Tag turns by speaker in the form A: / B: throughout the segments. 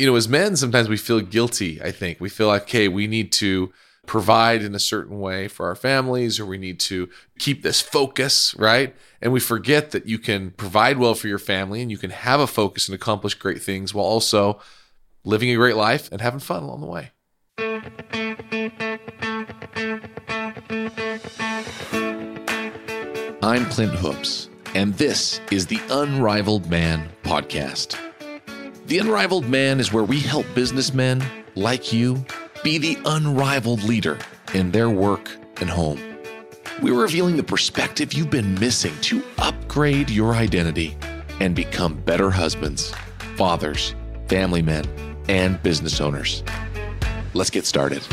A: you know, as men, sometimes we feel guilty. I think we feel like, okay, we need to provide in a certain way for our families, or we need to keep this focus, right? And we forget that you can provide well for your family and you can have a focus and accomplish great things while also living a great life and having fun along the way. I'm Clint Hoops, and this is the Unrivaled Man podcast. The Unrivaled Man is where we help businessmen like you be the unrivaled leader in their work and home. We're revealing the perspective you've been missing to upgrade your identity and become better husbands, fathers, family men, and business owners. Let's get started.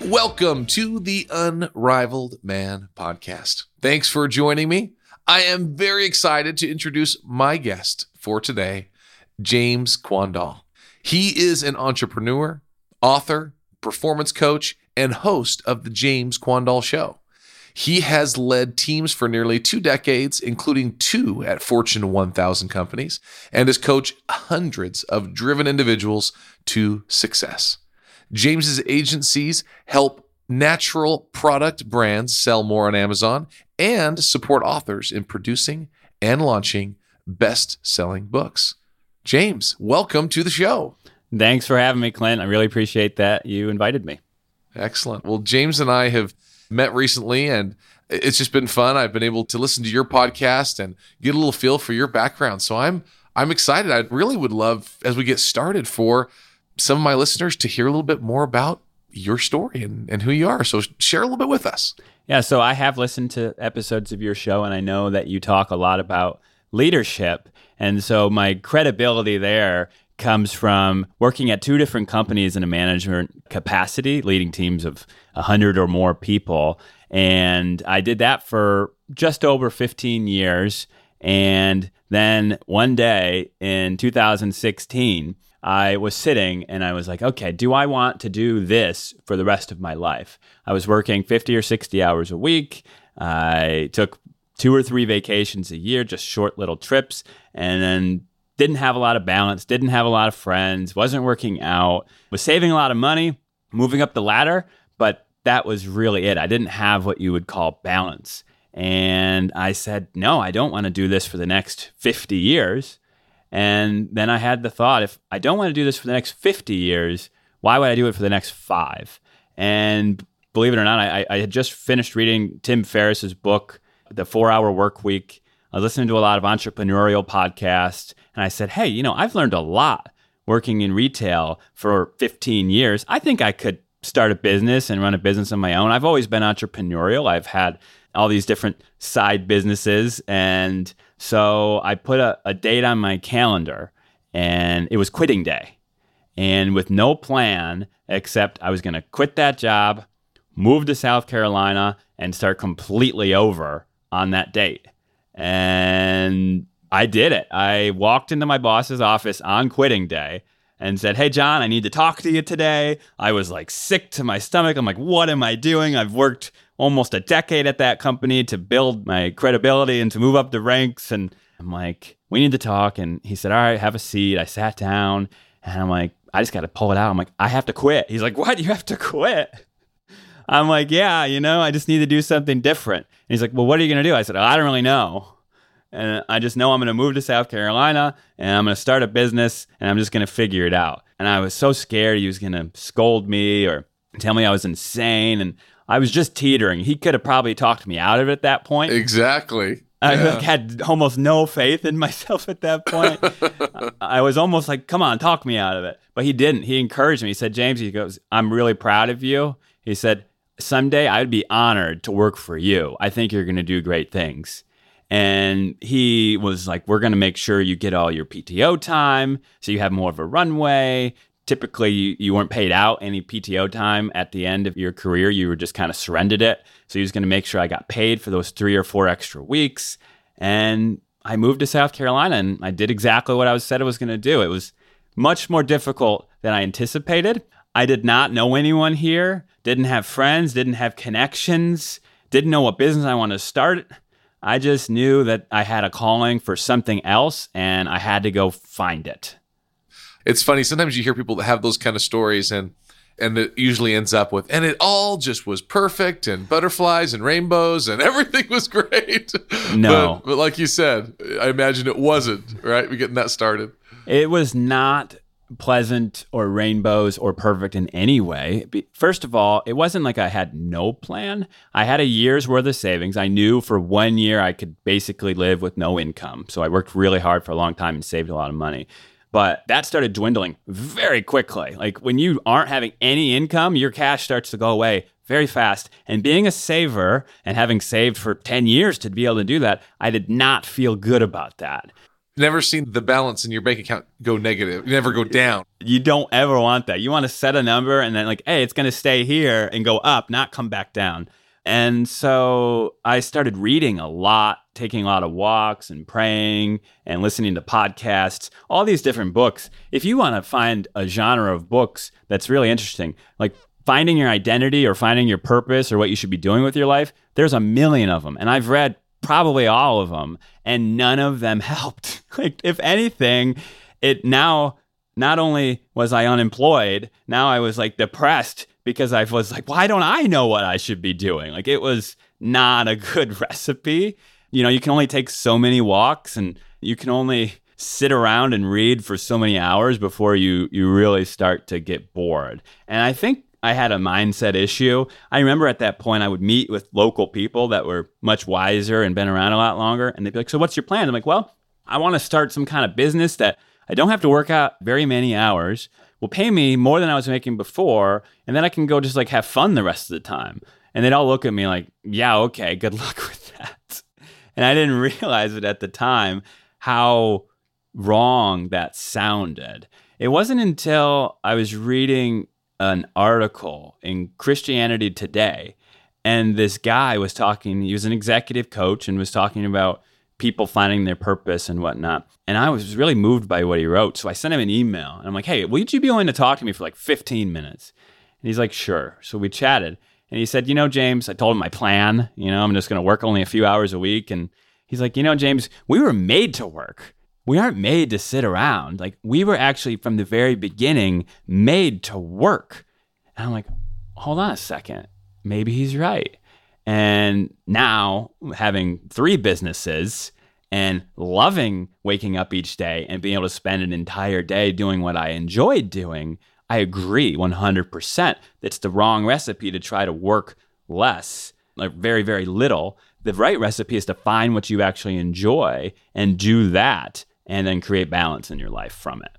A: Welcome to the Unrivaled Man podcast. Thanks for joining me. I am very excited to introduce my guest for today, James Quandall. He is an entrepreneur, author, performance coach, and host of The James Quandall Show. He has led teams for nearly two decades, including two at Fortune 1000 companies, and has coached hundreds of driven individuals to success. James's agencies help natural product brands sell more on Amazon and support authors in producing and launching best-selling books. James, welcome to the show.
B: Thanks for having me, Clint. I really appreciate that you invited me.
A: Excellent. Well, James and I have met recently and it's just been fun. I've been able to listen to your podcast and get a little feel for your background. So I'm I'm excited. I really would love as we get started for some of my listeners to hear a little bit more about your story and, and who you are. So share a little bit with us.
B: Yeah, so I have listened to episodes of your show and I know that you talk a lot about leadership. And so my credibility there comes from working at two different companies in a management capacity, leading teams of 100 or more people. And I did that for just over 15 years. And then one day in 2016, I was sitting and I was like, okay, do I want to do this for the rest of my life? I was working 50 or 60 hours a week. I took two or three vacations a year, just short little trips, and then didn't have a lot of balance, didn't have a lot of friends, wasn't working out, was saving a lot of money, moving up the ladder, but that was really it. I didn't have what you would call balance. And I said, no, I don't want to do this for the next 50 years. And then I had the thought if I don't want to do this for the next 50 years, why would I do it for the next five? And believe it or not, I, I had just finished reading Tim Ferriss's book, The Four Hour Work Week. I was listening to a lot of entrepreneurial podcasts, and I said, hey, you know, I've learned a lot working in retail for 15 years. I think I could start a business and run a business on my own. I've always been entrepreneurial. I've had all these different side businesses. And so I put a, a date on my calendar and it was quitting day. And with no plan except I was going to quit that job, move to South Carolina, and start completely over on that date. And I did it. I walked into my boss's office on quitting day and said, Hey, John, I need to talk to you today. I was like sick to my stomach. I'm like, What am I doing? I've worked almost a decade at that company to build my credibility and to move up the ranks. And I'm like, we need to talk. And he said, all right, have a seat. I sat down and I'm like, I just got to pull it out. I'm like, I have to quit. He's like, what? You have to quit? I'm like, yeah, you know, I just need to do something different. And he's like, well, what are you going to do? I said, oh, I don't really know. And I just know I'm going to move to South Carolina and I'm going to start a business and I'm just going to figure it out. And I was so scared he was going to scold me or tell me I was insane. And I was just teetering. He could have probably talked me out of it at that point.
A: Exactly.
B: I yeah. had almost no faith in myself at that point. I was almost like, come on, talk me out of it. But he didn't. He encouraged me. He said, James, he goes, I'm really proud of you. He said, someday I'd be honored to work for you. I think you're going to do great things. And he was like, We're going to make sure you get all your PTO time so you have more of a runway typically you, you weren't paid out any PTO time at the end of your career. You were just kind of surrendered it. So he was going to make sure I got paid for those three or four extra weeks. And I moved to South Carolina and I did exactly what I was said I was going to do. It was much more difficult than I anticipated. I did not know anyone here, didn't have friends, didn't have connections, didn't know what business I wanted to start. I just knew that I had a calling for something else and I had to go find it.
A: It's funny. Sometimes you hear people that have those kind of stories and and it usually ends up with and it all just was perfect and butterflies and rainbows and everything was great.
B: No.
A: But, but, like you said i imagine it wasn't right? We're getting that started.
B: It was not pleasant or rainbows or perfect in any way. First of all it wasn't like i had no plan. I had a year's worth of savings. I knew for one year i could basically live with no income. So i worked really hard for a long time and saved a lot of money but that started dwindling very quickly. Like when you aren't having any income, your cash starts to go away very fast. And being a saver and having saved for 10 years to be able to do that, I did not feel good about that.
A: Never seen the balance in your bank account go negative, never go down.
B: You don't ever want that. You want to set a number and then, like, hey, it's going to stay here and go up, not come back down. And so I started reading a lot, taking a lot of walks and praying and listening to podcasts, all these different books. If you want to find a genre of books that's really interesting, like finding your identity or finding your purpose or what you should be doing with your life, there's a million of them. And I've read probably all of them, and none of them helped. like, if anything, it now not only was I unemployed, now I was like depressed because I was like, why don't I know what I should be doing? Like it was not a good recipe. You know, you can only take so many walks and you can only sit around and read for so many hours before you you really start to get bored. And I think I had a mindset issue. I remember at that point I would meet with local people that were much wiser and been around a lot longer and they'd be like, "So what's your plan?" I'm like, "Well, I want to start some kind of business that I don't have to work out very many hours will pay me more than I was making before, and then I can go just like have fun the rest of the time. And they'd all look at me like, yeah, okay, good luck with that. And I didn't realize it at the time how wrong that sounded. It wasn't until I was reading an article in Christianity Today, and this guy was talking, he was an executive coach and was talking about people finding their purpose and whatnot. And I was really moved by what he wrote. So I sent him an email and I'm like, hey, would you be willing to talk to me for like 15 minutes? And he's like, sure. So we chatted. And he said, you know, James, I told him my plan. You know, I'm just going to work only a few hours a week. And he's like, you know, James, we were made to work. We aren't made to sit around. Like, we were actually from the very beginning made to work. And I'm like, hold on a second. Maybe he's right. And now having three businesses and loving waking up each day and being able to spend an entire day doing what I enjoyed doing, I agree 100%. It's the wrong recipe to try to work less, like very, very little. The right recipe is to find what you actually enjoy and do that and then create balance in your life from it.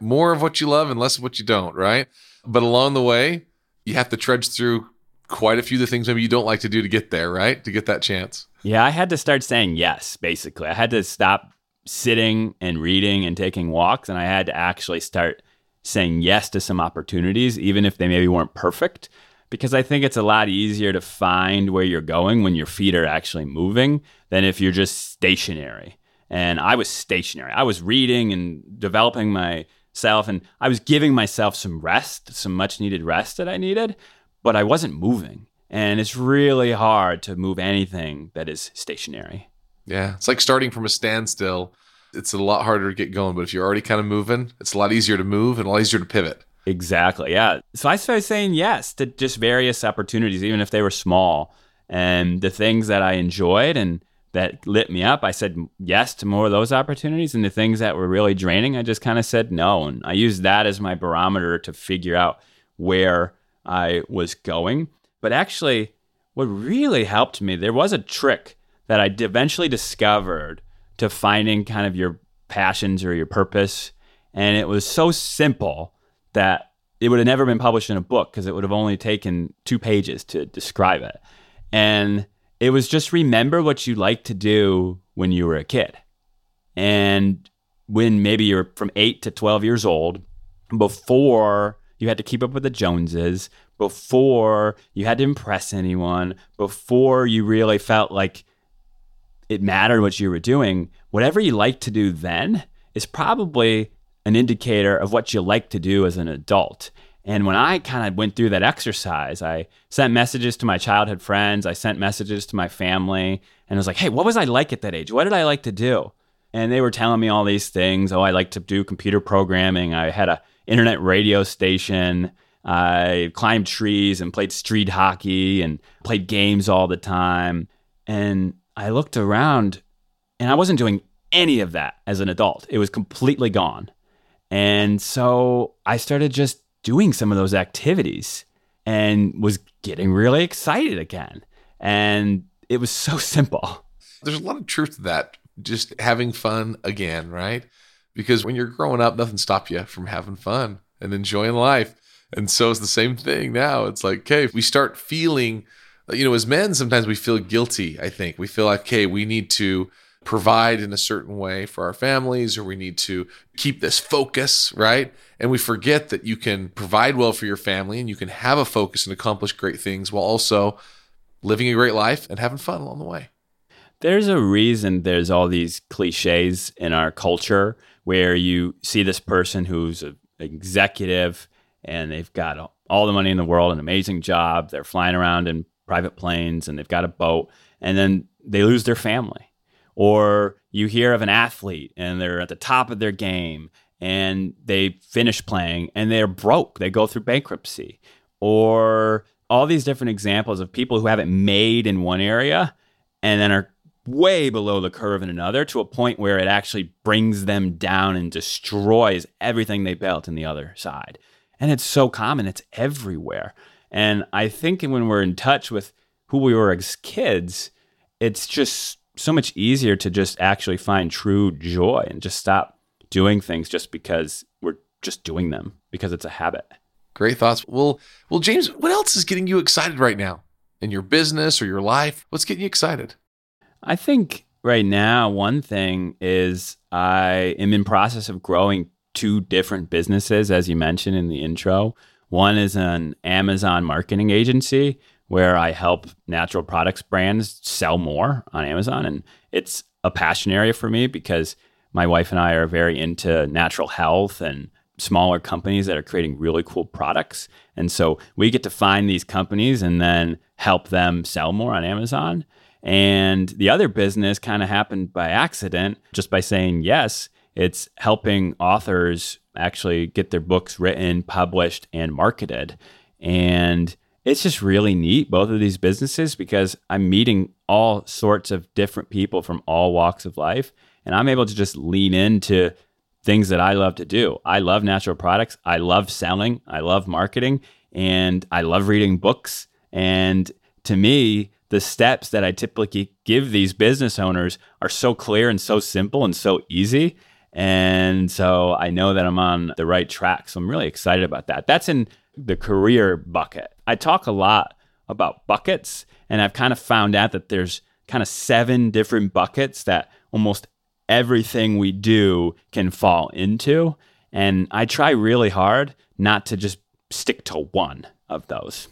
A: More of what you love and less of what you don't, right? But along the way, you have to trudge through quite a few of the things maybe you don't like to do to get there, right? To get that chance.
B: Yeah, I had to start saying yes, basically. I had to stop sitting and reading and taking walks, and I had to actually start saying yes to some opportunities, even if they maybe weren't perfect. Because I think it's a lot easier to find where you're going when your feet are actually moving than if you're just stationary. And I was stationary. I was reading and developing myself, and I was giving myself some rest, some much needed rest that I needed but I wasn't moving. And it's really hard to move anything that is stationary.
A: Yeah. It's like starting from a standstill. It's a lot harder to get going, but if you're already kind of moving, it's a lot easier to move and a lot easier to pivot.
B: Exactly. Yeah. So I started saying yes to just various opportunities, even if they were small. And the things that I enjoyed and that lit me up, I said yes to more of those opportunities. And the things that were really draining, I just kind of said no. And I used that as my barometer to figure out where I was going. But actually, what really helped me, there was a trick that I eventually discovered to finding kind of your passions or your purpose. And it was so simple that it would have never been published in a book because it would have only taken two pages to describe it. And it was just remember what you liked to do when you were a kid. And when maybe you're from eight to 12 years old, before you had to keep up with the Joneses, before you had to impress anyone, before you really felt like it mattered what you were doing, whatever you like to do then is probably an indicator of what you like to do as an adult. And when I kind of went through that exercise, I sent messages to my childhood friends, I sent messages to my family, And I was like, hey, what was I like at that age? What did I like to do? And they were telling me all these things. Oh, I like to do computer programming. I had a internet radio station. I climbed trees and played street hockey and played games all the time. And I looked around and I wasn't doing any of that as an adult. It was completely gone. And so I started just doing some of those activities and was getting really excited again. And it was so simple.
A: There's a lot of truth to that. Just having fun again, right? Because when you're growing up, nothing stopped you from having fun and enjoying life. And so it's the same thing now. It's like, okay, we start feeling, you know, as men, sometimes we feel guilty, I think. We feel like, okay, we need to provide in a certain way for our families or we need to keep this focus, right? And we forget that you can provide well for your family and you can have a focus and accomplish great things while also living a great life and having fun along the way.
B: There's a reason there's all these cliches in our culture where you see this person who's an executive and they've got all the money in the world, an amazing job, they're flying around in private planes and they've got a boat, and then they lose their family or you hear of an athlete and they're at the top of their game and they finish playing and they're broke, they go through bankruptcy. Or all these different examples of people who haven't made in one area and then are way below the curve in another to a point where it actually brings them down and destroys everything they built in the other side. And it's so common, it's everywhere. And I think when we're in touch with who we were as kids, it's just so much easier to just actually find true joy and just stop doing things just because we're just doing them because it's a habit.
A: Great thoughts. Well, well, James, what else is getting you excited right now in your business or your life? What's getting you excited?
B: I think right now one thing is I am in process of growing two different businesses as you mentioned in the intro. One is an Amazon marketing agency where I help natural products brands sell more on Amazon. And it's a passion area for me because my wife and I are very into natural health and smaller companies that are creating really cool products. And so we get to find these companies and then help them sell more on Amazon. And the other business kind of happened by accident, just by saying yes. It's helping authors actually get their books written, published, and marketed. And it's just really neat, both of these businesses, because I'm meeting all sorts of different people from all walks of life. And I'm able to just lean into things that I love to do. I love natural products. I love selling. I love marketing. And I love reading books. And to me, the steps that I typically give these business owners are so clear and so simple and so easy. And so I know that I'm on the right track. So I'm really excited about that. That's in the career bucket. I talk a lot about buckets, and I've kind of found out that there's kind of seven different buckets that almost everything we do can fall into. And I try really hard not to just stick to one of those.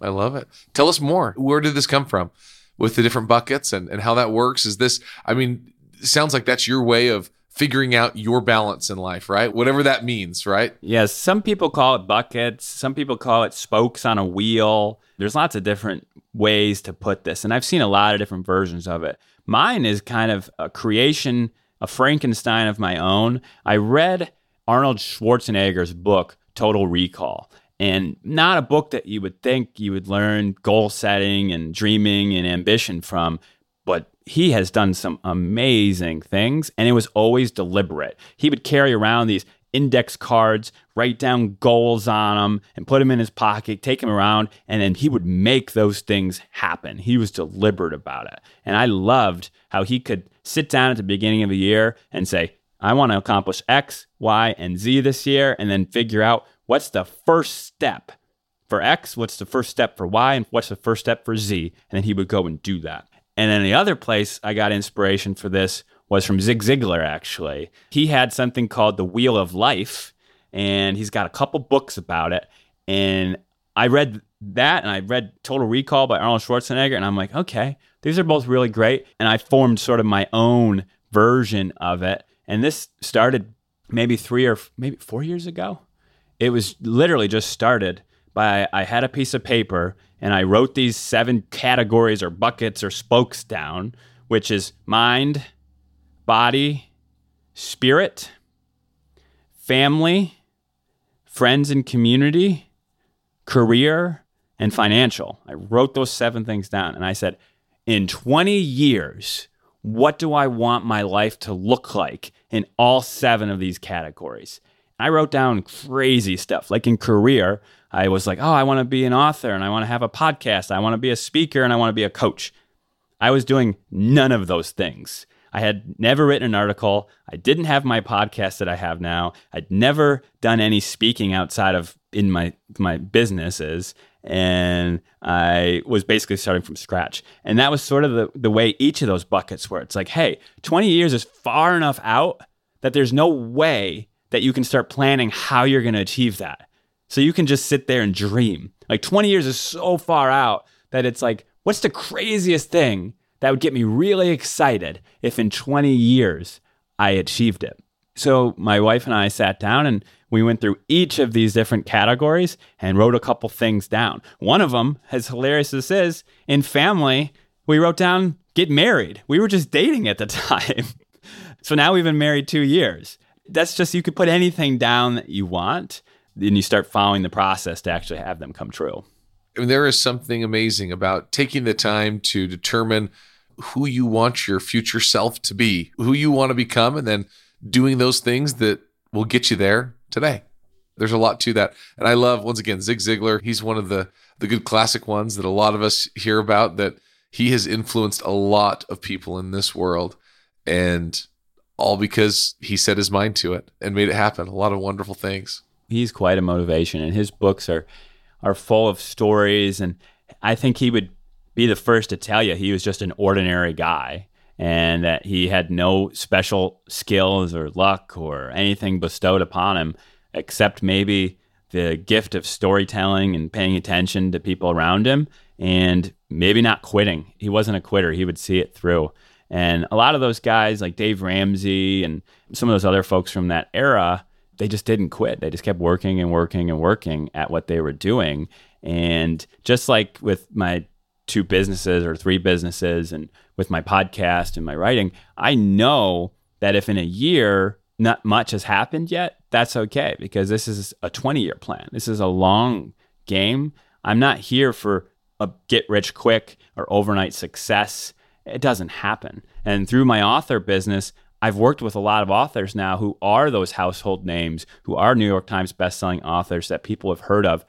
A: I love it. Tell us more. Where did this come from with the different buckets and, and how that works? Is this, I mean, sounds like that's your way of figuring out your balance in life, right? Whatever that means, right?
B: Yes. Some people call it buckets. Some people call it spokes on a wheel. There's lots of different ways to put this. And I've seen a lot of different versions of it. Mine is kind of a creation, a Frankenstein of my own. I read Arnold Schwarzenegger's book, Total Recall. And not a book that you would think you would learn goal setting and dreaming and ambition from, he has done some amazing things and it was always deliberate. He would carry around these index cards, write down goals on them, and put them in his pocket, take them around, and then he would make those things happen. He was deliberate about it. And I loved how he could sit down at the beginning of the year and say, I want to accomplish X, Y, and Z this year, and then figure out what's the first step for X, what's the first step for Y, and what's the first step for Z. And then he would go and do that. And then the other place I got inspiration for this was from Zig Ziglar, actually. He had something called The Wheel of Life, and he's got a couple books about it. And I read that, and I read Total Recall by Arnold Schwarzenegger, and I'm like, okay, these are both really great. And I formed sort of my own version of it. And this started maybe three or maybe four years ago. It was literally just started by I had a piece of paper and I wrote these seven categories or buckets or spokes down, which is mind, body, spirit, family, friends and community, career, and financial. I wrote those seven things down and I said, in 20 years, what do I want my life to look like in all seven of these categories? I wrote down crazy stuff. Like in career, I was like, oh, I want to be an author and I want to have a podcast. I want to be a speaker and I want to be a coach. I was doing none of those things. I had never written an article. I didn't have my podcast that I have now. I'd never done any speaking outside of in my my businesses and I was basically starting from scratch. And that was sort of the, the way each of those buckets were. It's like, hey, 20 years is far enough out that there's no way that you can start planning how you're going to achieve that. So you can just sit there and dream. Like 20 years is so far out that it's like, what's the craziest thing that would get me really excited if in 20 years I achieved it? So my wife and I sat down and we went through each of these different categories and wrote a couple things down. One of them, as hilarious as this is, in family, we wrote down get married. We were just dating at the time. so now we've been married two years. That's just, you could put anything down that you want, and you start following the process to actually have them come true.
A: I mean, there is something amazing about taking the time to determine who you want your future self to be, who you want to become, and then doing those things that will get you there today. There's a lot to that. And I love, once again, Zig Ziglar. He's one of the, the good classic ones that a lot of us hear about, that he has influenced a lot of people in this world. And all because he set his mind to it and made it happen. A lot of wonderful things.
B: He's quite a motivation, and his books are are full of stories. And I think he would be the first to tell you he was just an ordinary guy and that he had no special skills or luck or anything bestowed upon him except maybe the gift of storytelling and paying attention to people around him and maybe not quitting. He wasn't a quitter, he would see it through. And a lot of those guys like Dave Ramsey and some of those other folks from that era, they just didn't quit. They just kept working and working and working at what they were doing. And just like with my two businesses or three businesses and with my podcast and my writing, I know that if in a year not much has happened yet, that's okay because this is a 20 year plan. This is a long game. I'm not here for a get rich quick or overnight success. It doesn't happen. And through my author business, I've worked with a lot of authors now who are those household names, who are New York Times bestselling authors that people have heard of.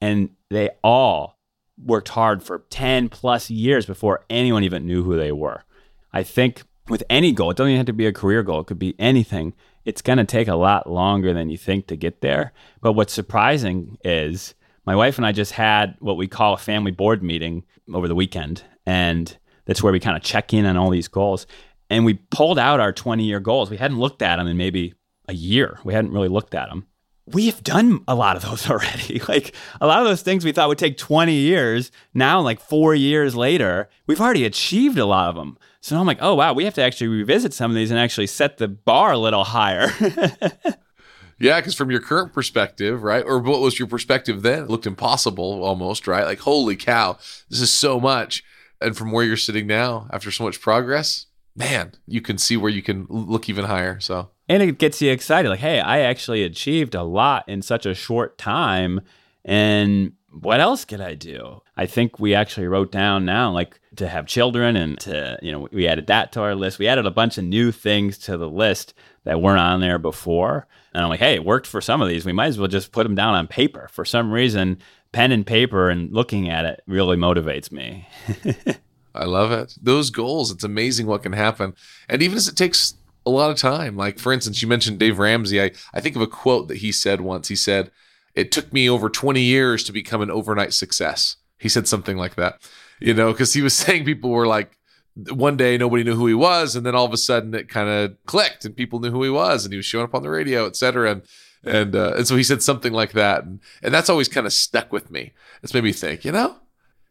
B: And they all worked hard for 10 plus years before anyone even knew who they were. I think with any goal, it doesn't even have to be a career goal, it could be anything. It's going to take a lot longer than you think to get there. But what's surprising is my wife and I just had what we call a family board meeting over the weekend. And that's where we kind of check in on all these goals. And we pulled out our 20 year goals. We hadn't looked at them in maybe a year. We hadn't really looked at them we have done a lot of those already. like a lot of those things we thought would take 20 years, now like four years later, we've already achieved a lot of them. So I'm like, oh, wow, we have to actually revisit some of these and actually set the bar a little higher.
A: yeah, because from your current perspective, right? Or what was your perspective then? It looked impossible almost, right? Like, holy cow, this is so much. And from where you're sitting now, after so much progress, man, you can see where you can look even higher. So.
B: And it gets you excited like hey i actually achieved a lot in such a short time and what else could i do? I think we actually wrote down now like to have children and to you know we added that to our list. We added a bunch of new things to the list that weren't on there before and i'm like hey it worked for some of these we might as well just put them down on paper for some reason pen and paper and looking at it really motivates me
A: I love it. Those goals, it's amazing what can happen. And even as it takes a lot of time. Like for instance, you mentioned Dave Ramsey. I, I think of a quote that he said once. He said, It took me over 20 years to become an overnight success. He said something like that. You know, because he was saying people were like one day nobody knew who he was, and then all of a sudden it kind of clicked and people knew who he was and he was showing up on the radio, et cetera. And and uh, and so he said something like that. And and that's always kind of stuck with me. It's made me think, you know,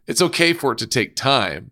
A: it's okay for it to take time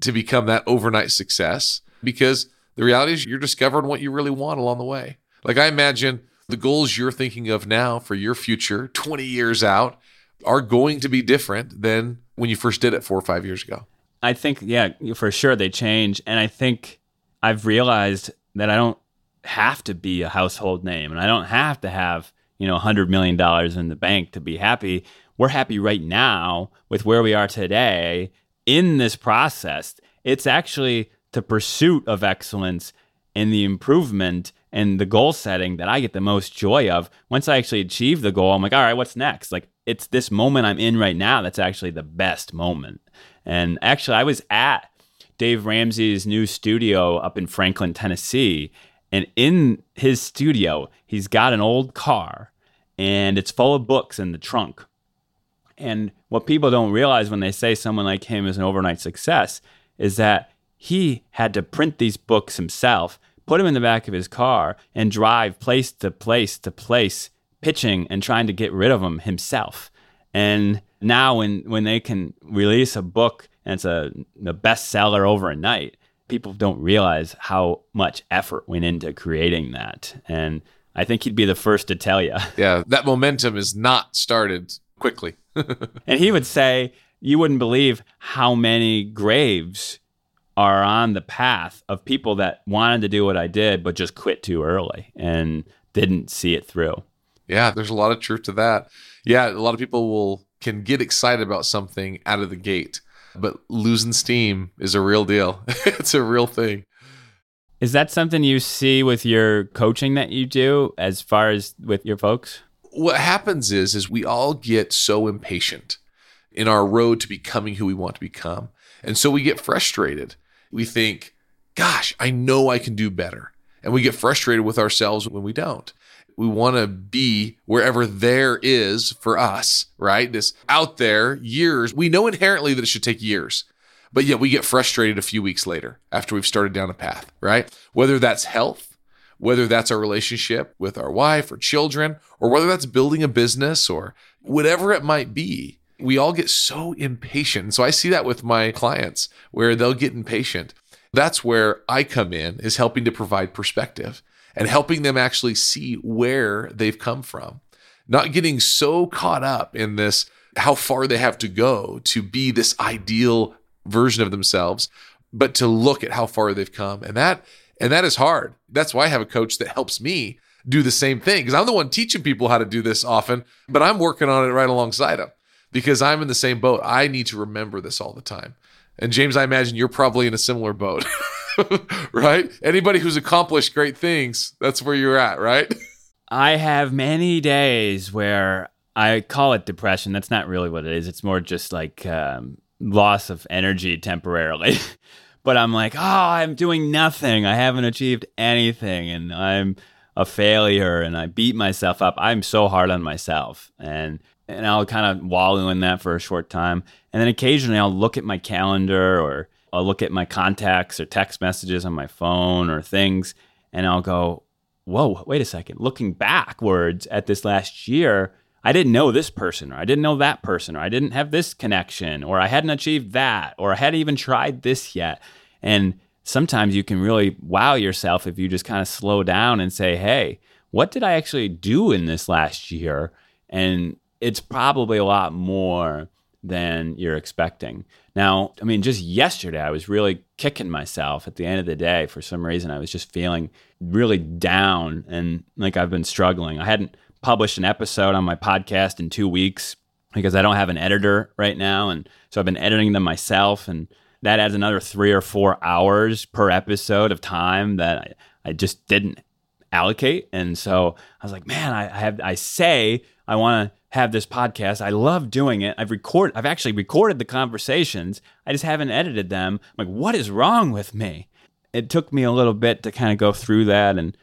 A: to become that overnight success because the reality is you're discovering what you really want along the way. Like I imagine the goals you're thinking of now for your future 20 years out are going to be different than when you first did it four or five years ago?
B: I think, yeah, for sure they change. And I think I've realized that I don't have to be a household name and I don't have to have, you know, $100 million in the bank to be happy. We're happy right now with where we are today in this process. It's actually the pursuit of excellence and the improvement and the goal setting that I get the most joy of. Once I actually achieve the goal, I'm like, all right, what's next? Like, it's this moment I'm in right now that's actually the best moment. And actually, I was at Dave Ramsey's new studio up in Franklin, Tennessee. And in his studio, he's got an old car and it's full of books in the trunk. And what people don't realize when they say someone like him is an overnight success is that he had to print these books himself put him in the back of his car and drive place to place to place, pitching and trying to get rid of them himself. And now, when, when they can release a book and it's a, a bestseller overnight, people don't realize how much effort went into creating that. And I think he'd be the first to tell you.
A: Yeah, that momentum is not started quickly.
B: and he would say, you wouldn't believe how many graves are on the path of people that wanted to do what I did, but just quit too early and didn't see it through.
A: Yeah, there's a lot of truth to that. Yeah, a lot of people will can get excited about something out of the gate, but losing steam is a real deal. it's a real thing.
B: Is that something you see with your coaching that you do as far as with your folks?
A: What happens is is we all get so impatient in our road to becoming who we want to become. And so we get frustrated we think, gosh, I know I can do better. And we get frustrated with ourselves when we don't. We want to be wherever there is for us, right? This out there years. We know inherently that it should take years, but yet we get frustrated a few weeks later after we've started down a path, right? Whether that's health, whether that's our relationship with our wife or children, or whether that's building a business or whatever it might be we all get so impatient. So I see that with my clients where they'll get impatient. That's where I come in is helping to provide perspective and helping them actually see where they've come from. Not getting so caught up in this how far they have to go to be this ideal version of themselves, but to look at how far they've come. And that and that is hard. That's why I have a coach that helps me do the same thing because I'm the one teaching people how to do this often, but I'm working on it right alongside them because I'm in the same boat. I need to remember this all the time. And James, I imagine you're probably in a similar boat, right? Anybody who's accomplished great things, that's where you're at, right?
B: I have many days where I call it depression. That's not really what it is. It's more just like um, loss of energy temporarily. but I'm like, oh, I'm doing nothing. I haven't achieved anything. And I'm a failure and I beat myself up. I'm so hard on myself. And and I'll kind of wallow in that for a short time. And then occasionally I'll look at my calendar or I'll look at my contacts or text messages on my phone or things and I'll go, whoa, wait a second. Looking backwards at this last year, I didn't know this person or I didn't know that person or I didn't have this connection or I hadn't achieved that or I hadn't even tried this yet. And sometimes you can really wow yourself if you just kind of slow down and say, hey, what did I actually do in this last year? And it's probably a lot more than you're expecting. Now, I mean, just yesterday, I was really kicking myself at the end of the day. For some reason, I was just feeling really down and like I've been struggling. I hadn't published an episode on my podcast in two weeks because I don't have an editor right now. And so I've been editing them myself. And that adds another three or four hours per episode of time that I, I just didn't allocate. And so I was like, man, I, I have, I say I want to have this podcast. I love doing it. I've record I've actually recorded the conversations. I just haven't edited them. I'm like, what is wrong with me? It took me a little bit to kind of go through that and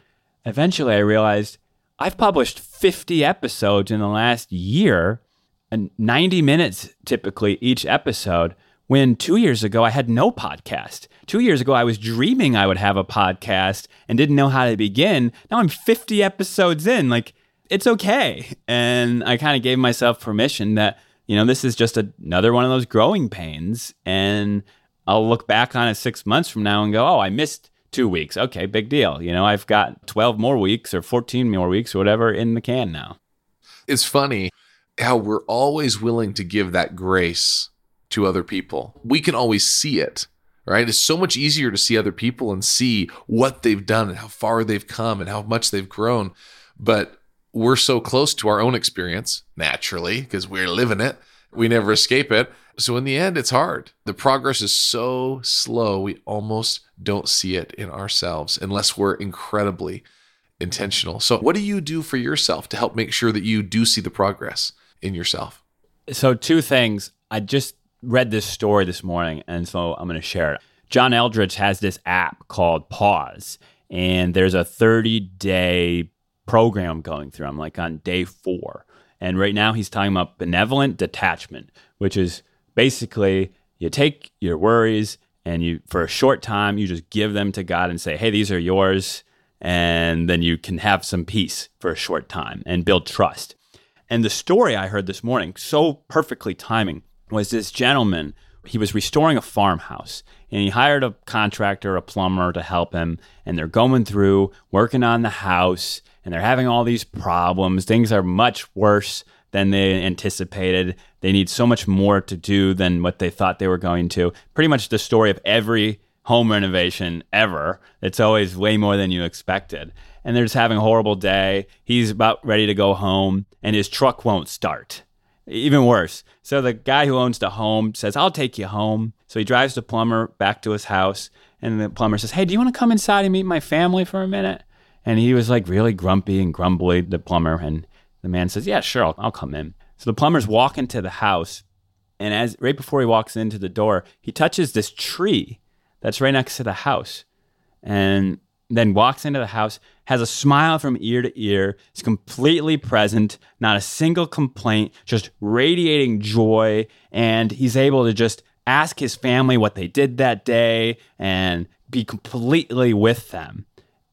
B: eventually I realized I've published 50 episodes in the last year and 90 minutes typically each episode when 2 years ago I had no podcast. 2 years ago I was dreaming I would have a podcast and didn't know how to begin. Now I'm 50 episodes in like it's okay. And I kind of gave myself permission that, you know, this is just another one of those growing pains. And I'll look back on it six months from now and go, oh, I missed two weeks. Okay, big deal. You know, I've got 12 more weeks or 14 more weeks or whatever in the can now.
A: It's funny how we're always willing to give that grace to other people. We can always see it, right? It's so much easier to see other people and see what they've done and how far they've come and how much they've grown. But we're so close to our own experience naturally because we're living it. We never escape it. So in the end, it's hard. The progress is so slow, we almost don't see it in ourselves unless we're incredibly intentional. So, what do you do for yourself to help make sure that you do see the progress in yourself?
B: So, two things. I just read this story this morning, and so I'm going to share it. John Eldredge has this app called Pause, and there's a 30 day program going through. I'm like on day four. And right now he's talking about benevolent detachment, which is basically you take your worries and you, for a short time, you just give them to God and say, hey, these are yours. And then you can have some peace for a short time and build trust. And the story I heard this morning, so perfectly timing, was this gentleman. He was restoring a farmhouse and he hired a contractor, a plumber to help him. And they're going through, working on the house and they're having all these problems. Things are much worse than they anticipated. They need so much more to do than what they thought they were going to. Pretty much the story of every home renovation ever. It's always way more than you expected. And they're just having a horrible day. He's about ready to go home, and his truck won't start. Even worse. So the guy who owns the home says, I'll take you home. So he drives the plumber back to his house, and the plumber says, Hey, do you want to come inside and meet my family for a minute? And he was like really grumpy and grumbly, the plumber. And the man says, Yeah, sure, I'll, I'll come in. So the plumber's walking to the house. And as right before he walks into the door, he touches this tree that's right next to the house. And then walks into the house, has a smile from ear to ear, is completely present, not a single complaint, just radiating joy. And he's able to just ask his family what they did that day and be completely with them.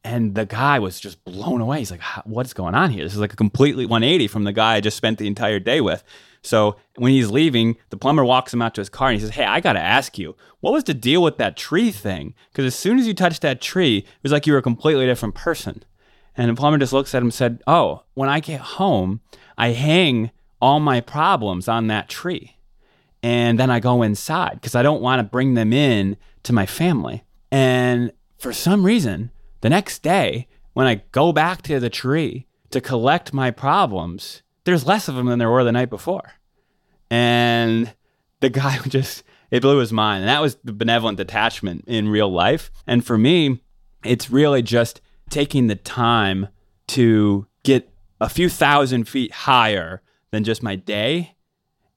B: And the guy was just blown away. He's like, what's going on here? This is like a completely 180 from the guy I just spent the entire day with. So when he's leaving, the plumber walks him out to his car and he says, Hey, I got to ask you, what was the deal with that tree thing? Because as soon as you touched that tree, it was like you were a completely different person. And the plumber just looks at him and said, Oh, when I get home, I hang all my problems on that tree. And then I go inside because I don't want to bring them in to my family. And for some reason, the next day, when I go back to the tree to collect my problems, there's less of them than there were the night before. And the guy just, it blew his mind. And that was the benevolent detachment in real life. And for me, it's really just taking the time to get a few thousand feet higher than just my day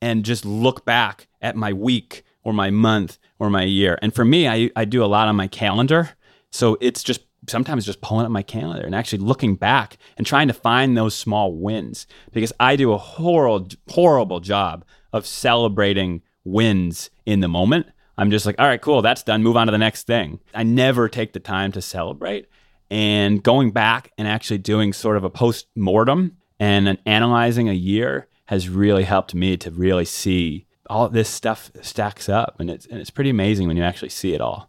B: and just look back at my week or my month or my year. And for me, I, I do a lot on my calendar. So it's just sometimes just pulling up my calendar and actually looking back and trying to find those small wins because I do a horrible, horrible job of celebrating wins in the moment. I'm just like, all right, cool, that's done. Move on to the next thing. I never take the time to celebrate. And going back and actually doing sort of a post mortem and analyzing a year has really helped me to really see all this stuff stacks up. And it's, and it's pretty amazing when you actually see it all.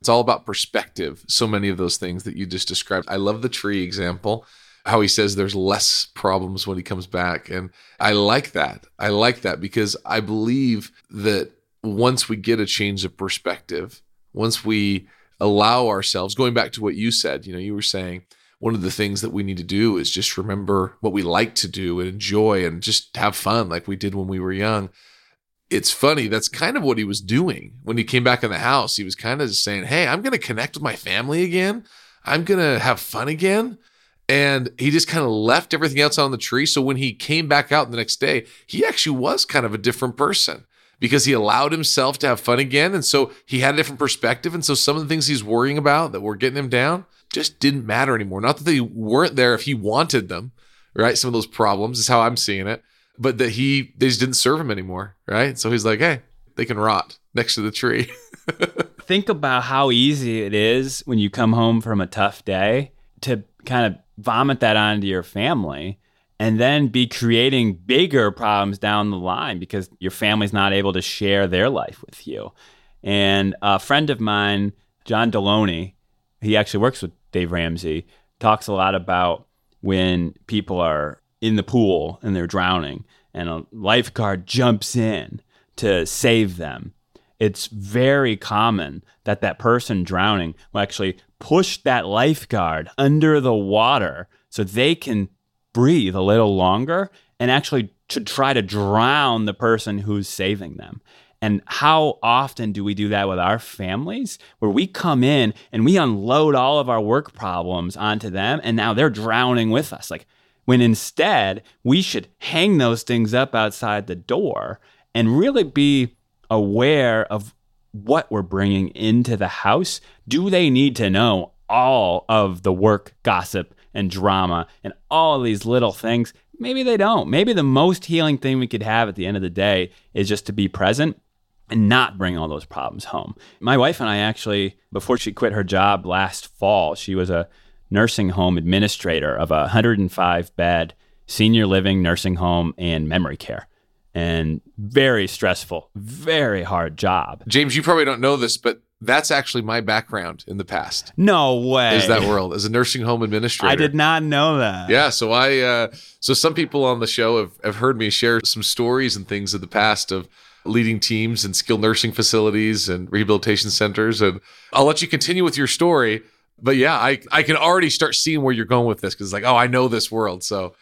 A: It's all about perspective. So many of those things that you just described. I love the tree example, how he says there's less problems when he comes back. And I like that. I like that because I believe that once we get a change of perspective, once we allow ourselves, going back to what you said, you know, you were saying, one of the things that we need to do is just remember what we like to do and enjoy and just have fun like we did when we were young it's funny. That's kind of what he was doing when he came back in the house. He was kind of saying, Hey, I'm going to connect with my family again. I'm going to have fun again. And he just kind of left everything else on the tree. So when he came back out the next day, he actually was kind of a different person because he allowed himself to have fun again. And so he had a different perspective. And so some of the things he's worrying about that were getting him down just didn't matter anymore. Not that they weren't there if he wanted them, right? Some of those problems is how I'm seeing it but that he they just didn't serve him anymore, right? So he's like, hey, they can rot next to the tree.
B: Think about how easy it is when you come home from a tough day to kind of vomit that onto your family and then be creating bigger problems down the line because your family's not able to share their life with you. And a friend of mine, John Deloney, he actually works with Dave Ramsey, talks a lot about when people are in the pool and they're drowning and a lifeguard jumps in to save them. It's very common that that person drowning will actually push that lifeguard under the water so they can breathe a little longer and actually to try to drown the person who's saving them. And how often do we do that with our families where we come in and we unload all of our work problems onto them and now they're drowning with us? Like, when instead we should hang those things up outside the door and really be aware of what we're bringing into the house. Do they need to know all of the work, gossip, and drama and all these little things? Maybe they don't. Maybe the most healing thing we could have at the end of the day is just to be present and not bring all those problems home. My wife and I actually, before she quit her job last fall, she was a nursing home administrator of a 105 bed senior living nursing home and memory care. And very stressful, very hard job.
A: James, you probably don't know this, but that's actually my background in the past.
B: No way.
A: Is that world as a nursing home administrator?
B: I did not know that.
A: Yeah, so I uh, so some people on the show have, have heard me share some stories and things of the past of leading teams and skilled nursing facilities and rehabilitation centers. And I'll let you continue with your story. But yeah, I, I can already start seeing where you're going with this because, like, oh, I know this world. So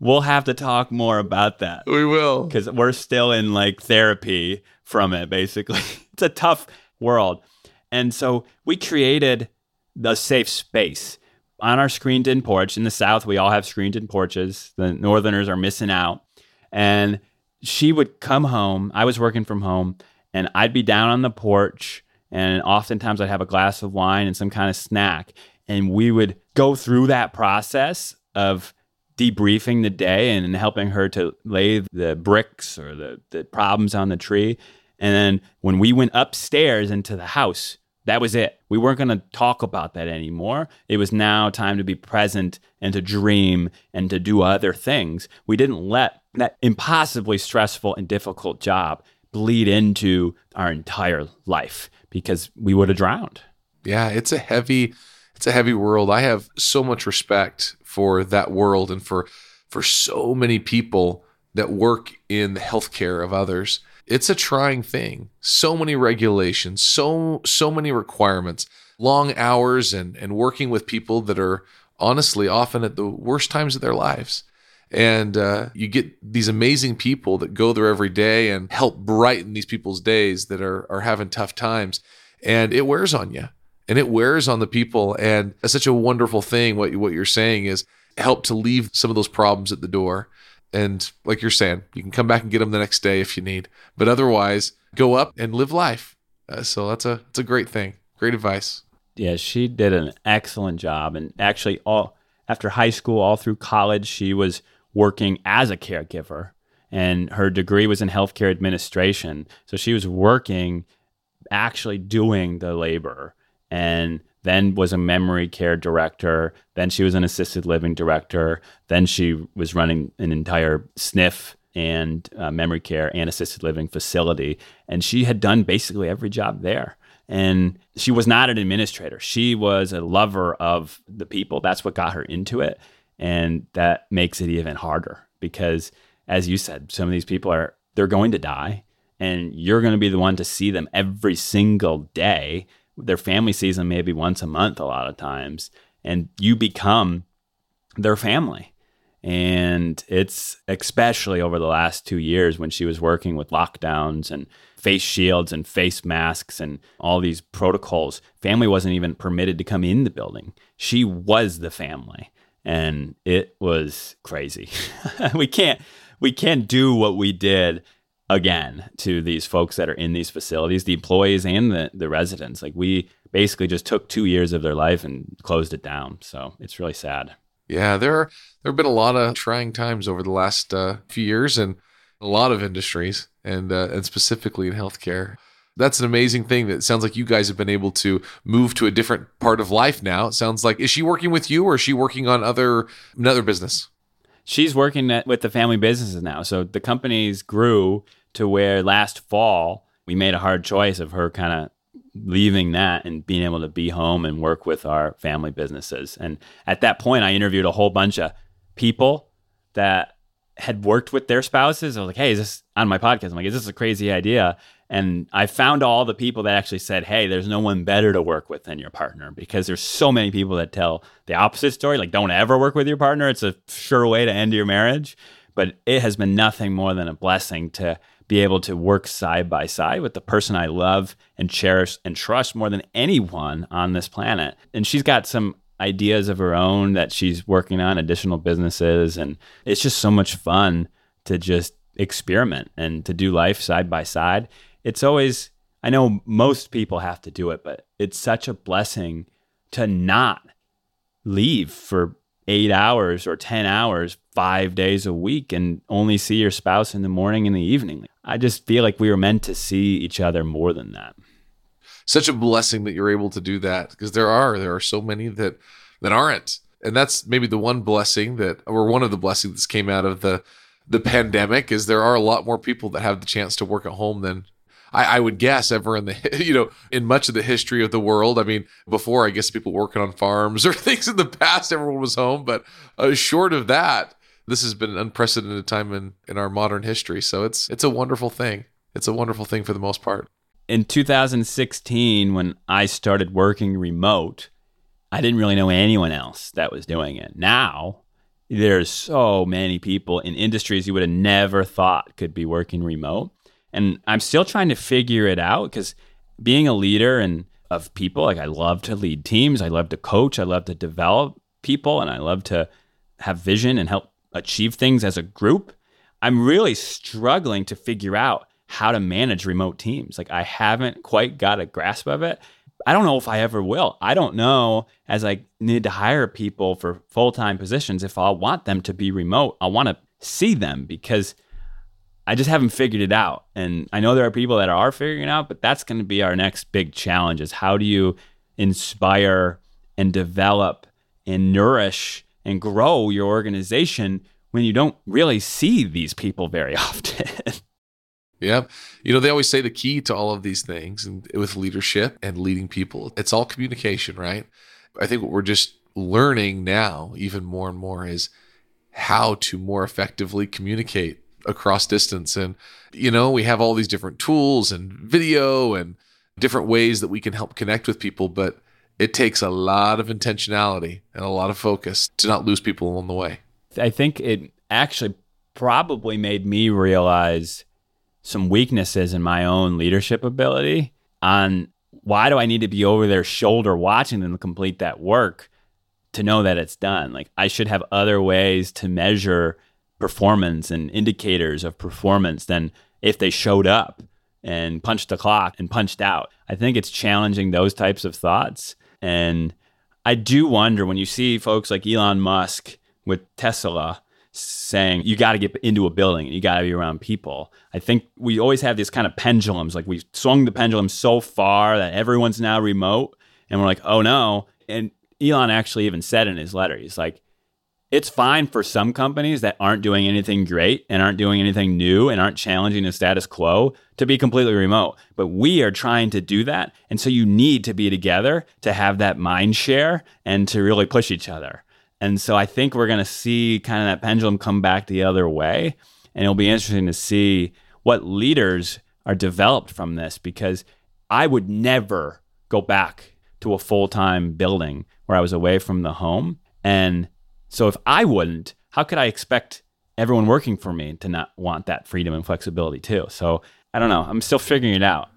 B: we'll have to talk more about that.
A: We will.
B: Because we're still in like therapy from it, basically. it's a tough world. And so we created the safe space on our screened in porch. In the South, we all have screened in porches. The Northerners are missing out. And she would come home. I was working from home, and I'd be down on the porch, and oftentimes I'd have a glass of wine and some kind of snack, and we would go through that process of debriefing the day and helping her to lay the bricks or the, the problems on the tree. And then when we went upstairs into the house, that was it. We weren't going to talk about that anymore. It was now time to be present and to dream and to do other things. We didn't let that impossibly stressful and difficult job bleed into our entire life because we would have drowned.
A: Yeah, it's a heavy it's a heavy world. I have so much respect for that world and for for so many people that work in the healthcare of others. It's a trying thing. So many regulations, so so many requirements, long hours and and working with people that are honestly often at the worst times of their lives. And uh, you get these amazing people that go there every day and help brighten these people's days that are, are having tough times. And it wears on you and it wears on the people. And it's such a wonderful thing. What, what you're saying is help to leave some of those problems at the door. And like you're saying, you can come back and get them the next day if you need. But otherwise, go up and live life. Uh, so that's a that's a great thing. Great advice.
B: Yeah, she did an excellent job, and actually, all after high school, all through college, she was working as a caregiver, and her degree was in healthcare administration. So she was working, actually doing the labor, and then was a memory care director. Then she was an assisted living director. Then she was running an entire SNF and uh, memory care and assisted living facility. And she had done basically every job there. And she was not an administrator. She was a lover of the people. That's what got her into it. And that makes it even harder because, as you said, some of these people are, they're going to die. And you're going to be the one to see them every single day. Their family sees them maybe once a month a lot of times and you become their family. And it's especially over the last two years when she was working with lockdowns and face shields and face masks and all these protocols family wasn't even permitted to come in the building. She was the family and it was crazy we can't we can't do what we did again to these folks that are in these facilities, the employees and the, the residents. Like we basically just took two years of their life and closed it down. So it's really sad.
A: Yeah, there are there have been a lot of trying times over the last uh, few years in a lot of industries and uh, and specifically in healthcare. That's an amazing thing. That sounds like you guys have been able to move to a different part of life now. It sounds like is she working with you or is she working on other another business?
B: She's working at, with the family businesses now. So the companies grew to where last fall we made a hard choice of her kind of leaving that and being able to be home and work with our family businesses. And at that point, I interviewed a whole bunch of people that had worked with their spouses. I was like, hey, is this on my podcast? I'm like, is this a crazy idea? And I found all the people that actually said, hey, there's no one better to work with than your partner because there's so many people that tell the opposite story, like, don't ever work with your partner. It's a sure way to end your marriage. But it has been nothing more than a blessing to be able to work side by side with the person I love and cherish and trust more than anyone on this planet. And she's got some ideas of her own that she's working on, additional businesses. And it's just so much fun to just experiment and to do life side by side. It's always, I know most people have to do it, but it's such a blessing to not leave for eight hours or 10 hours, five days a week, and only see your spouse in the morning and the evening. I just feel like we were meant to see each other more than that
A: such a blessing that you're able to do that because there are there are so many that that aren't and that's maybe the one blessing that or one of the blessings that came out of the the pandemic is there are a lot more people that have the chance to work at home than I, I, would guess ever in the you know in much of the history of the world. I mean, before I guess people working on farms or things in the past, everyone was home. But uh, short of that, this has been an unprecedented time in in our modern history. So it's it's a wonderful thing. It's a wonderful thing for the most part
B: in 2016, when I started working remote, I didn't really know anyone else that was doing it. Now, there's so many people in industries you would have never thought could be working remote. And I'm still trying to figure it out because being a leader and of people, like I love to lead teams, I love to coach, I love to develop people, and I love to have vision and help achieve things as a group. I'm really struggling to figure out how to manage remote teams. Like I haven't quite got a grasp of it. I don't know if I ever will. I don't know as I need to hire people for full time positions if I'll want them to be remote. I want to see them because I just haven't figured it out. And I know there are people that are figuring it out, but that's going to be our next big challenge is how do you inspire and develop and nourish and grow your organization when you don't really see these people very often.
A: Yeah. You know, they always say the key to all of these things and with leadership and leading people, it's all communication, right? I think what we're just learning now, even more and more, is how to more effectively communicate across distance. And, you know, we have all these different tools and video and different ways that we can help connect with people, but it takes a lot of intentionality and a lot of focus to not lose people along the way.
B: I think it actually probably made me realize some weaknesses in my own leadership ability on why do I need to be over their shoulder watching them complete that work to know that it's done? Like I should have other ways to measure performance and indicators of performance than if they showed up and punched the clock and punched out. I think it's challenging those types of thoughts. And I do wonder when you see folks like Elon Musk with Tesla saying you got to get into a building and you got to be around people. I think we always have these kind of pendulums. Like we swung the pendulum so far that everyone's now remote, and we're like, oh no. And Elon actually even said in his letter, he's like, it's fine for some companies that aren't doing anything great and aren't doing anything new and aren't challenging the status quo to be completely remote. But we are trying to do that. And so you need to be together to have that mind share and to really push each other. And so I think we're going to see kind of that pendulum come back the other way. And it'll be interesting to see what leaders are developed from this because I would never go back to a full time building where I was away from the home. And so if I wouldn't, how could I expect everyone working for me to not want that freedom and flexibility too? So I don't know. I'm still figuring it out.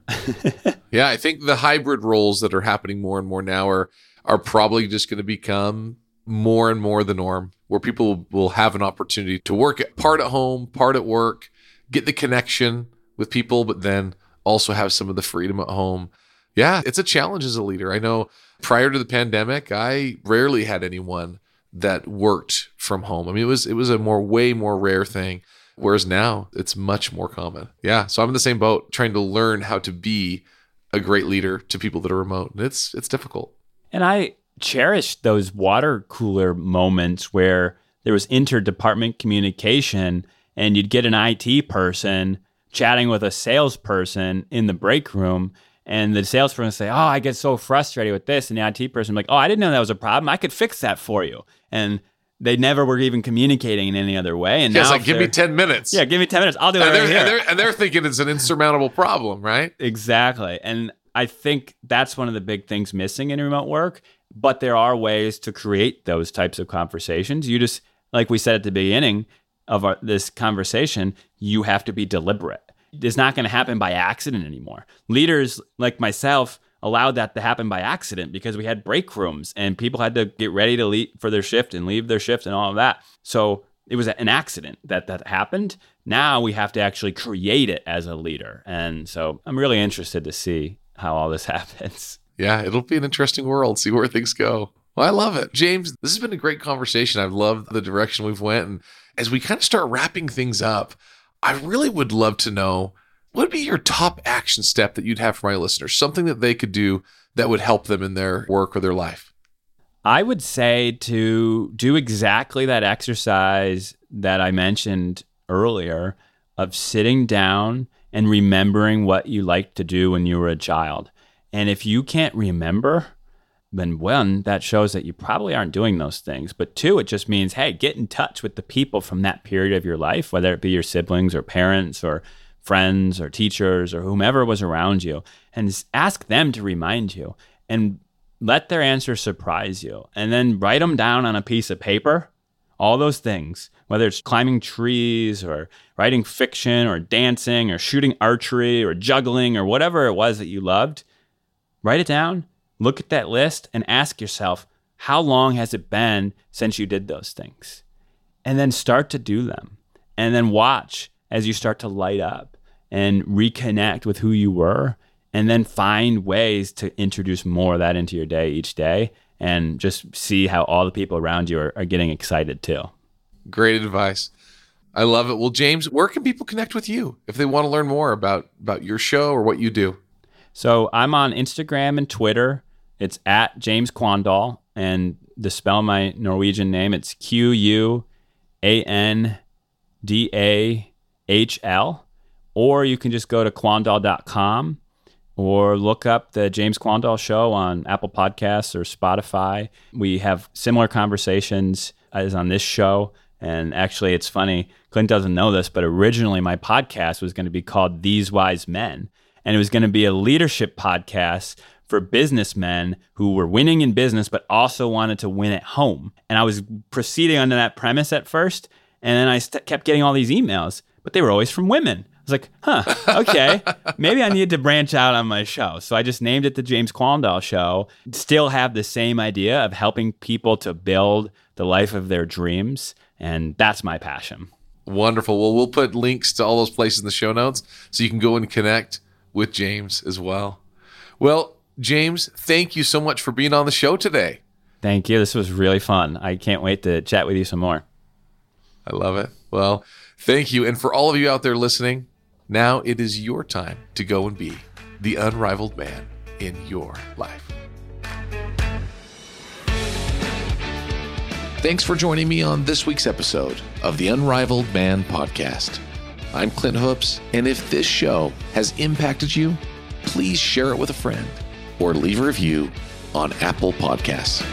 A: yeah, I think the hybrid roles that are happening more and more now are are probably just going to become more and more the norm where people will have an opportunity to work at, part at home, part at work, get the connection with people, but then also have some of the freedom at home. Yeah, it's a challenge as a leader. I know prior to the pandemic, I rarely had anyone that worked from home. I mean, it was it was a more way more rare thing. Whereas now it's much more common. Yeah. So I'm in the same boat trying to learn how to be a great leader to people that are remote. And it's it's difficult.
B: And I cherished those water cooler moments where there was interdepartment communication and you'd get an IT person chatting with a salesperson in the break room and the salesperson say, "Oh, I get so frustrated with this," and the IT person like, "Oh, I didn't know that was a problem. I could fix that for you." And they never were even communicating in any other way. And
A: Yeah,
B: now,
A: it's like, give me 10 minutes.
B: yeah, give me ten minutes. I'll do it
A: and,
B: right
A: they're, and, they're, and they're thinking it's an insurmountable problem, right?
B: Exactly. And I think that's one of the big things missing in remote work. But there are ways to create those types of conversations. You just, like we said at the beginning of our, this conversation, you have to be deliberate. It's not going to happen by accident anymore. Leaders like myself allowed that to happen by accident because we had break rooms and people had to get ready to leave for their shift and leave their shift and all of that. So it was an accident that that happened. Now we have to actually create it as a leader. And so I'm really interested to see how all this happens.
A: Yeah, it'll be an interesting world. See where things go. Well, I love it, James. This has been a great conversation. I've loved the direction we've went, and as we kind of start wrapping things up, I really would love to know what would be your top action step that you'd have for my listeners, something that they could do that would help them in their work or their life.
B: I would say to do exactly that exercise that I mentioned earlier of sitting down and remembering what you liked to do when you were a child. And if you can't remember, then one, that shows that you probably aren't doing those things. But two, it just means, hey, get in touch with the people from that period of your life, whether it be your siblings or parents or friends or teachers or whomever was around you, and ask them to remind you and let their answer surprise you. And then write them down on a piece of paper, all those things, whether it's climbing trees or writing fiction or dancing or shooting archery or juggling or whatever it was that you loved write it down, look at that list, and ask yourself, how long has it been since you did those things? And then start to do them. And then watch as you start to light up and reconnect with who you were. And then find ways to introduce more of that into your day each day and just see how all the people around you are, are getting excited too.
A: Great advice. I love it. Well, James, where can people connect with you if they want to learn more about about your show or what you do?
B: So I'm on Instagram and Twitter. It's at James Quandahl. And to spell my Norwegian name, it's Q U A N D A H L. Or you can just go to quandahl.com or look up the James Quandahl Show on Apple Podcasts or Spotify. We have similar conversations as on this show. And actually, it's funny, Clint doesn't know this, but originally my podcast was going to be called These Wise Men. And it was going to be a leadership podcast for businessmen who were winning in business, but also wanted to win at home. And I was proceeding under that premise at first. And then I st- kept getting all these emails, but they were always from women. I was like, huh, okay, maybe I need to branch out on my show. So I just named it the James Quandahl Show. Still have the same idea of helping people to build the life of their dreams. And that's my passion.
A: Wonderful. Well, we'll put links to all those places in the show notes so you can go and connect with James as well. Well, James, thank you so much for being on the show today.
B: Thank you. This was really fun. I can't wait to chat with you some more.
A: I love it. Well, thank you. And for all of you out there listening, now it is your time to go and be the unrivaled man in your life. Thanks for joining me on this week's episode of the Unrivaled Man Podcast. I'm Clint Hoops, and if this show has impacted you, please share it with a friend or leave a review on Apple Podcasts.